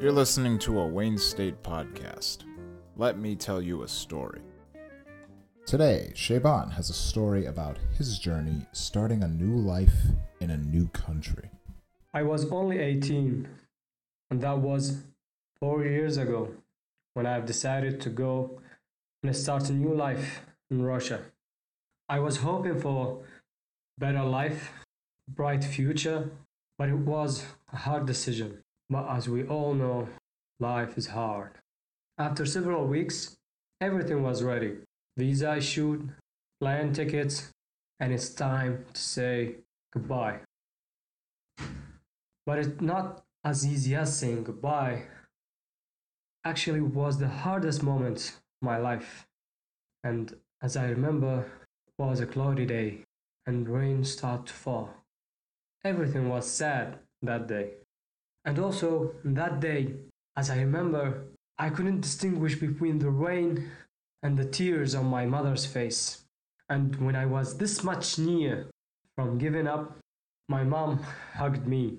You're listening to a Wayne State podcast. Let me tell you a story. Today, Shaban has a story about his journey starting a new life in a new country. I was only 18, and that was four years ago when I've decided to go and start a new life in Russia. I was hoping for better life, bright future, but it was a hard decision. But as we all know, life is hard. After several weeks, everything was ready. Visa issued, plane tickets, and it's time to say goodbye. But it's not as easy as saying goodbye. Actually, was the hardest moment of my life. And as I remember, it was a cloudy day and rain started to fall. Everything was sad that day. And also, that day, as I remember, I couldn't distinguish between the rain and the tears on my mother's face. And when I was this much near from giving up, my mom hugged me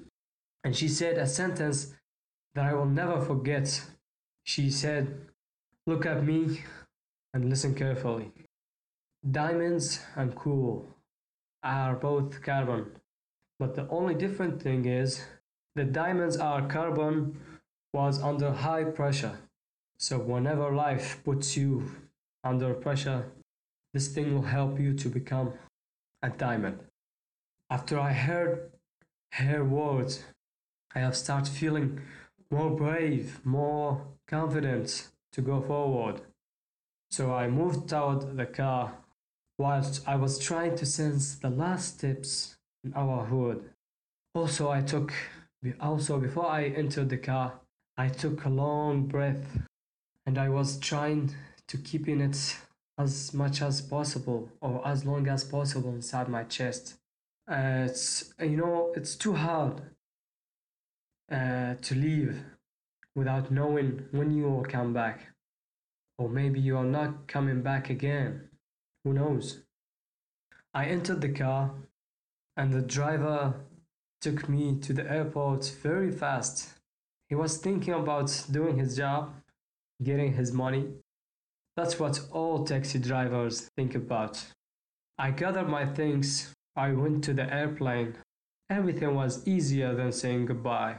and she said a sentence that I will never forget. She said, Look at me and listen carefully. Diamonds and coal are both carbon, but the only different thing is the diamonds are carbon was under high pressure. So whenever life puts you under pressure, this thing will help you to become a diamond. After I heard her words, I have started feeling more brave, more confident to go forward. So I moved toward the car whilst I was trying to sense the last steps in our hood. Also, I took also before I entered the car, I took a long breath and I was trying to keep in it as much as possible or as long as possible inside my chest. Uh, it's you know it's too hard uh, to leave without knowing when you will come back, or maybe you are not coming back again. Who knows? I entered the car, and the driver took me to the airport very fast. He was thinking about doing his job, getting his money. That's what all taxi drivers think about. I gathered my things. I went to the airplane. Everything was easier than saying goodbye.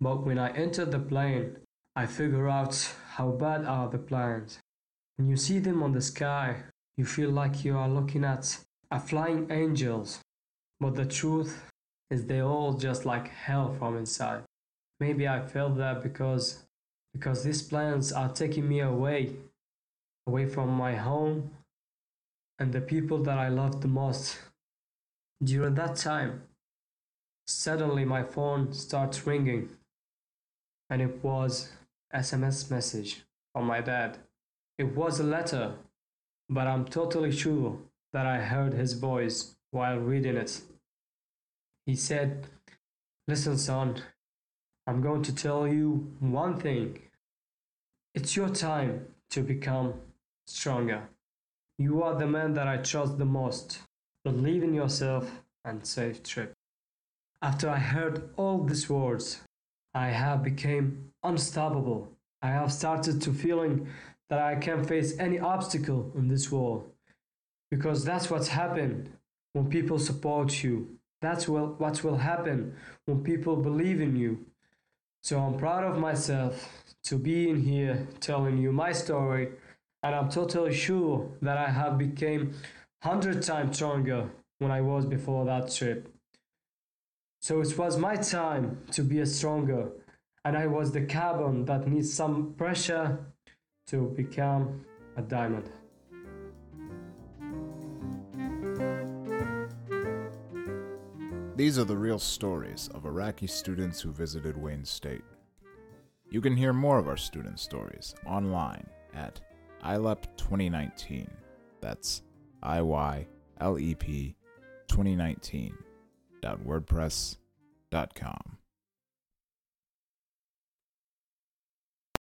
But when I entered the plane, I figure out how bad are the planes. When you see them on the sky, you feel like you are looking at a flying angels. But the truth is they all just like hell from inside. Maybe I felt that because because these planes are taking me away, away from my home and the people that I love the most. During that time, suddenly my phone starts ringing and it was SMS message from my dad. It was a letter, but I'm totally sure that I heard his voice while reading it. He said, Listen, son, I'm going to tell you one thing. It's your time to become stronger. You are the man that I trust the most. Believe in yourself and safe trip. After I heard all these words, I have become unstoppable. I have started to feeling that I can face any obstacle in this world. Because that's what's happened when people support you. That's what will happen when people believe in you. So I'm proud of myself to be in here telling you my story and I'm totally sure that I have become 100 times stronger when I was before that trip. So it was my time to be a stronger, and I was the carbon that needs some pressure to become a diamond. These are the real stories of Iraqi students who visited Wayne State. You can hear more of our student stories online at ILEP 2019. That's IYLEP 2019.wordpress.com.